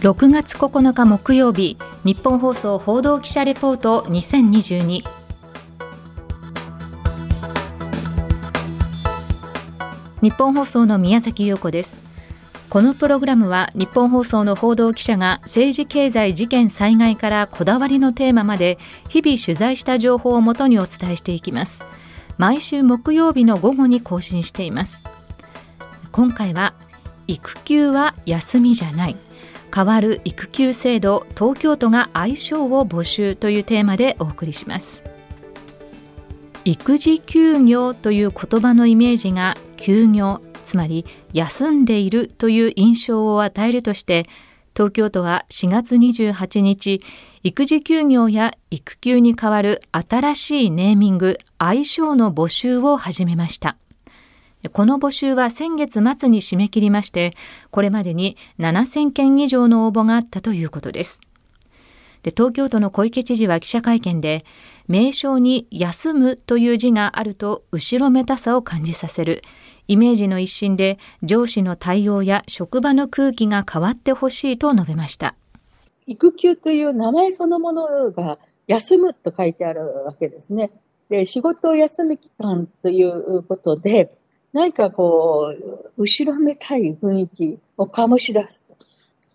6月9日木曜日日本放送報道記者レポート2022日本放送の宮崎優子です。このプログラムは日本放送の報道記者が政治経済事件災害からこだわりのテーマまで日々取材した情報をもとにお伝えしていきます。毎週木曜日の午後に更新しています。今回は育休は休みじゃない。変わる育休制度東京都が愛称を募集というテーマでお送りします。育児休業という言葉のイメージが休業つまり休んでいるという印象を与えるとして東京都は4月28日育児休業や育休に代わる新しいネーミング愛称の募集を始めました。この募集は先月末に締め切りまして、これまでに7000件以上の応募があったということです。で東京都の小池知事は記者会見で、名称に休むという字があると後ろめたさを感じさせる。イメージの一新で上司の対応や職場の空気が変わってほしいと述べました。育休という名前そのものが休むと書いてあるわけですね。で仕事を休む期間ということで、何かこう、後ろめたい雰囲気を醸し出すと。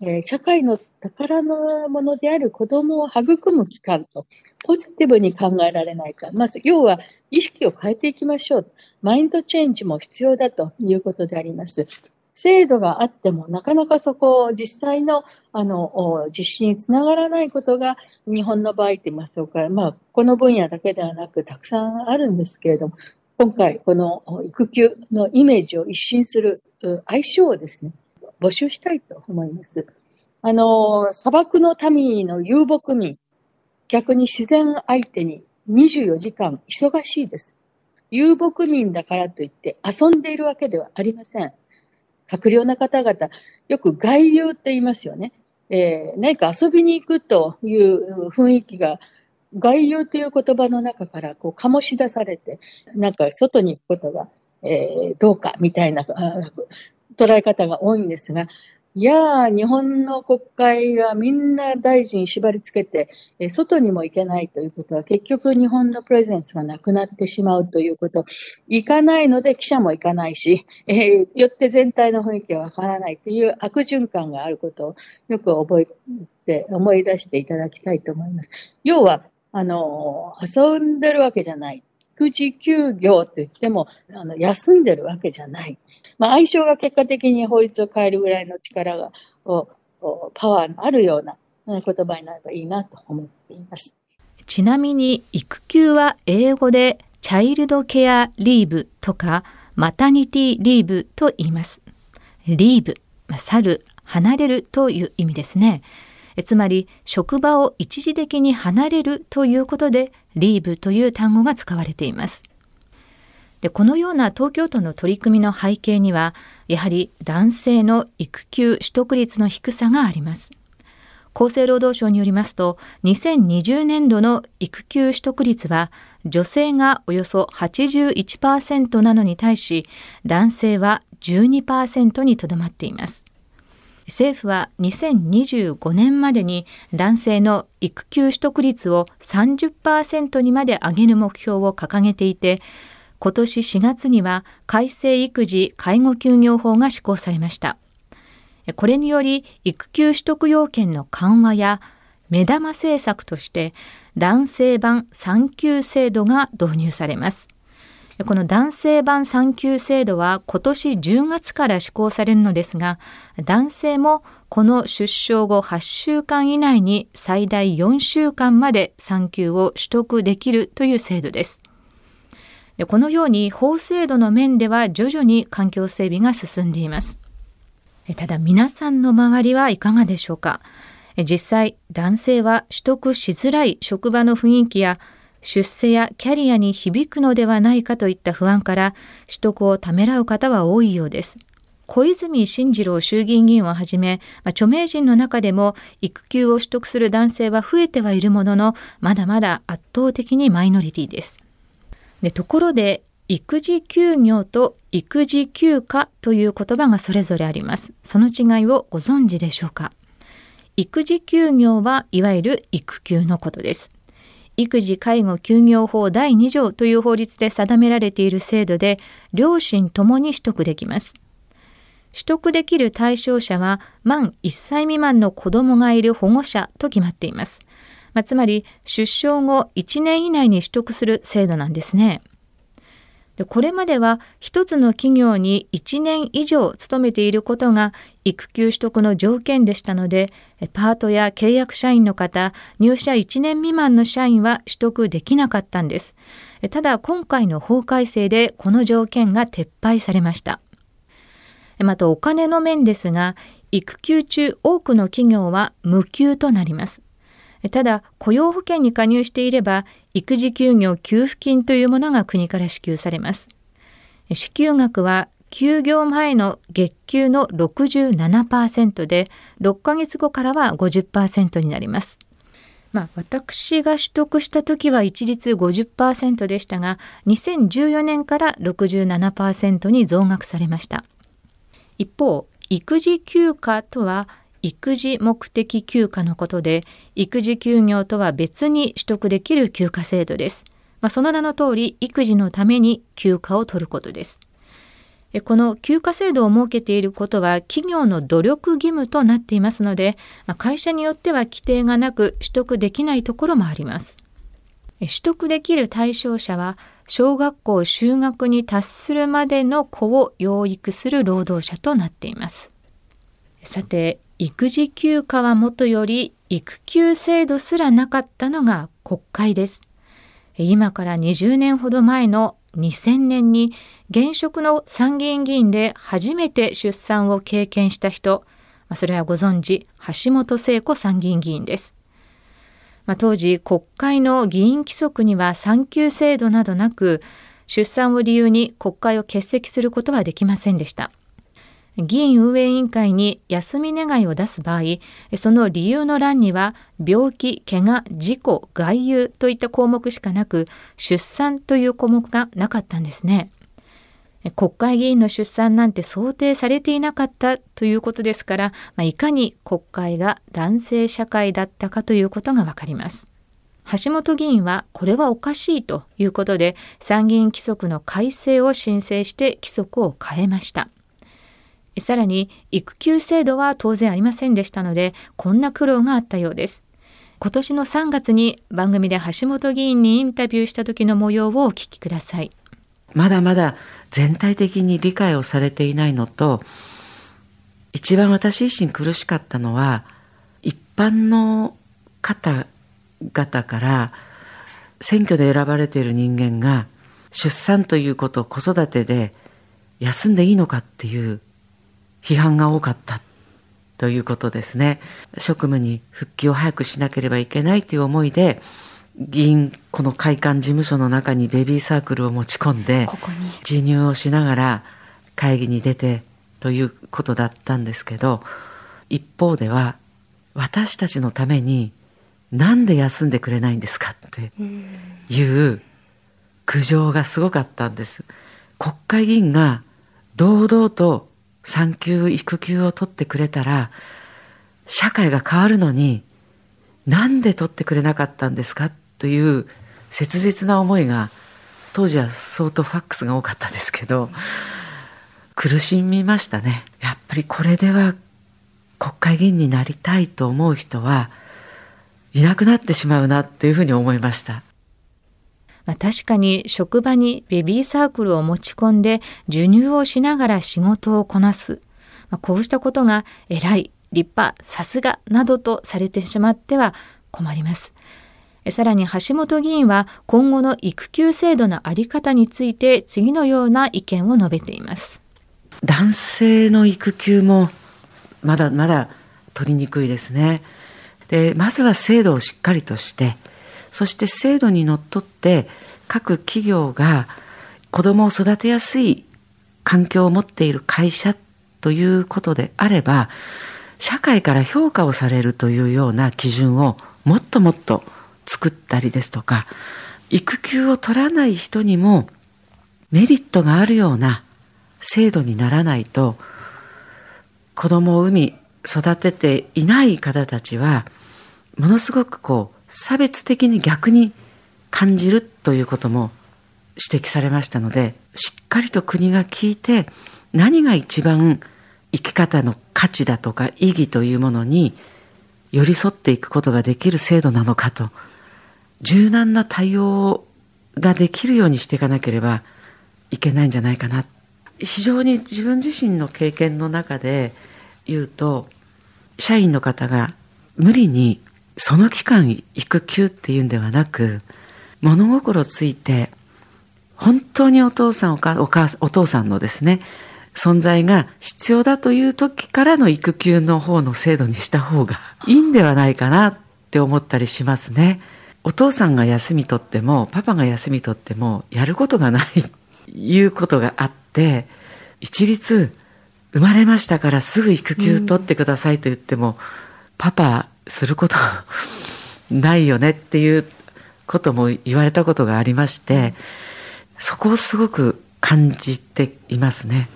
えー、社会の宝のものである子供を育む期間と、ポジティブに考えられないか。まず、要は、意識を変えていきましょう。マインドチェンジも必要だということであります。制度があっても、なかなかそこを、実際の、あの、実施につながらないことが、日本の場合って言いましょうか。まあ、この分野だけではなく、たくさんあるんですけれども、今回、この育休のイメージを一新する相性をですね、募集したいと思います。あの、砂漠の民の遊牧民、逆に自然相手に24時間忙しいです。遊牧民だからといって遊んでいるわけではありません。閣僚の方々、よく外遊って言いますよね。えー、何か遊びに行くという雰囲気が外遊という言葉の中からこう醸し出されて、なんか外に行くことが、えー、どうかみたいな捉え方が多いんですが、いやー、日本の国会がみんな大臣縛り付けて、え外にも行けないということは、結局日本のプレゼンスがなくなってしまうということ。行かないので記者も行かないし、えー、よって全体の雰囲気はわからないという悪循環があることをよく覚えて、思い出していただきたいと思います。要は、あの、遊んでるわけじゃない。育児休業って言っても、あの、休んでるわけじゃない。まあ、相性が結果的に法律を変えるぐらいの力が、をパワーのあるような言葉になればいいなと思っています。ちなみに、育休は英語でチャイルドケアリーブとか、マタニティリーブと言います。リーブ、去る、離れるという意味ですね。つまり職場を一時的に離れるということでリーブという単語が使われています。でこのような東京都の取り組みの背景にはやはり男性の育休取得率の低さがあります。厚生労働省によりますと2020年度の育休取得率は女性がおよそ81%なのに対し男性は12%にとどまっています。政府は2025年までに男性の育休取得率を30%にまで上げる目標を掲げていて今年4月には改正育児介護休業法が施行されました。これにより育休取得要件の緩和や目玉政策として男性版産休制度が導入されます。この男性版産休制度は今年10月から施行されるのですが、男性もこの出生後8週間以内に最大4週間まで産休を取得できるという制度です。このように法制度の面では徐々に環境整備が進んでいます。ただ皆さんの周りはいかがでしょうか？実際男性は取得しづらい職場の雰囲気や出世やキャリアに響くのではないかといった不安から取得をためらう方は多いようです。小泉進次郎衆議院議員をはじめ、まあ、著名人の中でも育休を取得する男性は増えてはいるものの、まだまだ圧倒的にマイノリティです。でところで、育児休業と育児休暇という言葉がそれぞれあります。その違いをご存知でしょうか？育児休業はいわゆる育休のことです。育児介護休業法第2条という法律で定められている制度で、両親ともに取得できます。取得できる対象者は満1歳未満の子供がいる保護者と決まっています。まあ、つまり出生後1年以内に取得する制度なんですね。でこれまでは一つの企業に1年以上勤めていることが育休取得の条件でしたので、パートや契約社員の方、入社1年未満の社員は取得できなかったんです。ただ今回の法改正でこの条件が撤廃されました。またお金の面ですが、育休中多くの企業は無給となります。ただ、雇用保険に加入していれば、育児休業給付金というものが国から支給されます。支給額は休業前の月給の67%で、6ヶ月後からは50%になります。まあ、私が取得した時は一律50%でしたが、2014年から67%に増額されました。一方、育児休暇とは育児目的休暇のことで、育児休業とは別に取得できる休暇制度です。まあ、その名の通り、育児のために休暇を取ることです。この休暇制度を設けていることは企業の努力義務となっていますので、まあ会社によっては規定がなく取得できないところもあります。取得できる対象者は小学校就学に達するまでの子を養育する労働者となっています。さて、育児休暇はもとより育休制度すらなかったのが国会です。今から20年ほど前の2000年に現職の参議院議員で初めて出産を経験した人、それはご存知、橋本聖子参議院議員です。まあ、当時国会の議員規則には産休制度などなく出産を理由に国会を欠席することはできませんでした議員運営委員会に休み願いを出す場合その理由の欄には病気怪我事故外遊といった項目しかなく出産という項目がなかったんですね国会議員の出産なんて想定されていなかったということですから、まあ、いかに国会が男性社会だったかということがわかります。橋本議員はこれはおかしいということで参議院規則の改正を申請して規則を変えました。さらに育休制度は当然ありませんでしたのでこんな苦労があったようです。今年の3月に番組で橋本議員にインタビューした時の模様をお聞きください。まだまだ全体的に理解をされていないのと、一番私自身苦しかったのは、一般の方々から選挙で選ばれている人間が出産ということを子育てで休んでいいのかっていう批判が多かったということですね。職務に復帰を早くしなければいけないという思いで、議員、この会館事務所の中にベビーサークルを持ち込んで、授乳をしながら会議に出てということだったんですけど、一方では、私たちのためになんで休んでくれないんですかっていう苦情がすごかったんです。国会議員が堂々と産休、育休を取ってくれたら、社会が変わるのに、なんで取ってくれなかったんですかという切実な思いが当時は相当ファックスが多かったですけど苦しみましたねやっぱりこれでは国会議員になりたいと思う人はいなくなってしまうなっていうふうに思いました。まあ、確かに職場にベビーサークルを持ち込んで授乳をしながら仕事をこなす、まあ、こうしたことが偉い立派さすがなどとされてしまっては困りますさらに橋本議員は今後の育休制度のあり方について次のような意見を述べています。男性の育休もまだまだ取りにくいですね。で、まずは制度をしっかりとして、そして制度にのっとって各企業が子供を育てやすい環境を持っている会社ということであれば、社会から評価をされるというような基準をもっともっと作ったりですとか、育休を取らない人にもメリットがあるような制度にならないと、子供を産み、育てていない方たちはものすごくこう差別的に逆に感じるということも指摘されましたのでしっかりと国が聞いて何が一番生き方の価値だとか意義というものに寄り添っていくことができる制度なのかと柔軟な対応ができるようにしていかなければいけないんじゃないかな。非常に自分自身の経験の中で言うと社員の方が無理にその期間育休っていうんではなく物心ついて本当にお父さんお母お母お父さんのですね存在が必要だという時からの育休の方の制度にした方がいいんではないかなって思ったりしますね。お父さんが休み取ってもパパが休み取ってもやることがないいうことがあって一律生まれましたからすぐ育休取ってくださいと言っても、うん、パパすること ないよねっていうことも言われたことがありましてそこをすごく感じていますね。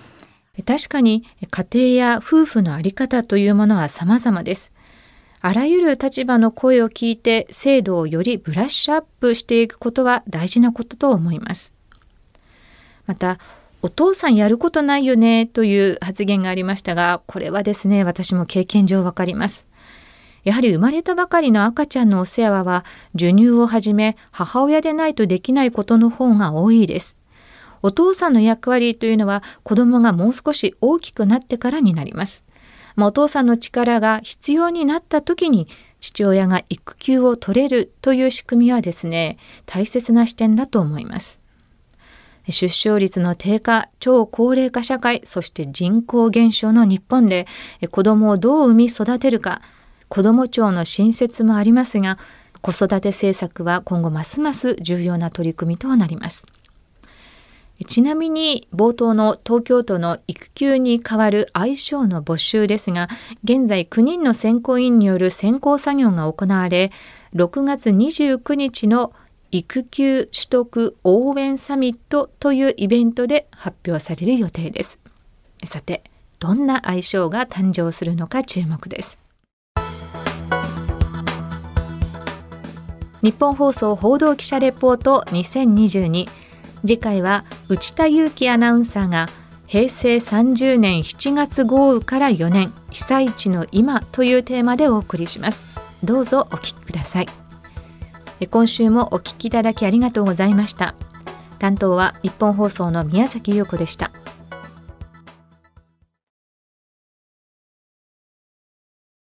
確かに家庭や夫婦の在り方というものは様々です。あらゆる立場の声を聞いて制度をよりブラッシュアップしていくことは大事なことと思います。また、お父さんやることないよねという発言がありましたが、これはですね、私も経験上わかります。やはり生まれたばかりの赤ちゃんのお世話は、授乳をはじめ母親でないとできないことの方が多いです。お父さんの役割というのは子供がもう少し大きくなってからになります。まあ、お父さんの力が必要になった時に父親が育休を取れるという仕組みはですね、大切な視点だと思います。出生率の低下、超高齢化社会、そして人口減少の日本で子供をどう産み育てるか、子ども庁の新設もありますが、子育て政策は今後ますます重要な取り組みとなります。ちなみに冒頭の東京都の育休に代わる愛称の募集ですが、現在9人の選考委員による選考作業が行われ、6月29日の育休取得応援サミットというイベントで発表される予定です。さて、どんな愛称が誕生するのか注目です。日本放送報道記者レポート2022次回は内田裕樹アナウンサーが平成30年7月豪雨から4年被災地の今というテーマでお送りします。どうぞお聞きください。今週もお聞きいただきありがとうございました。担当は日本放送の宮崎優子でした。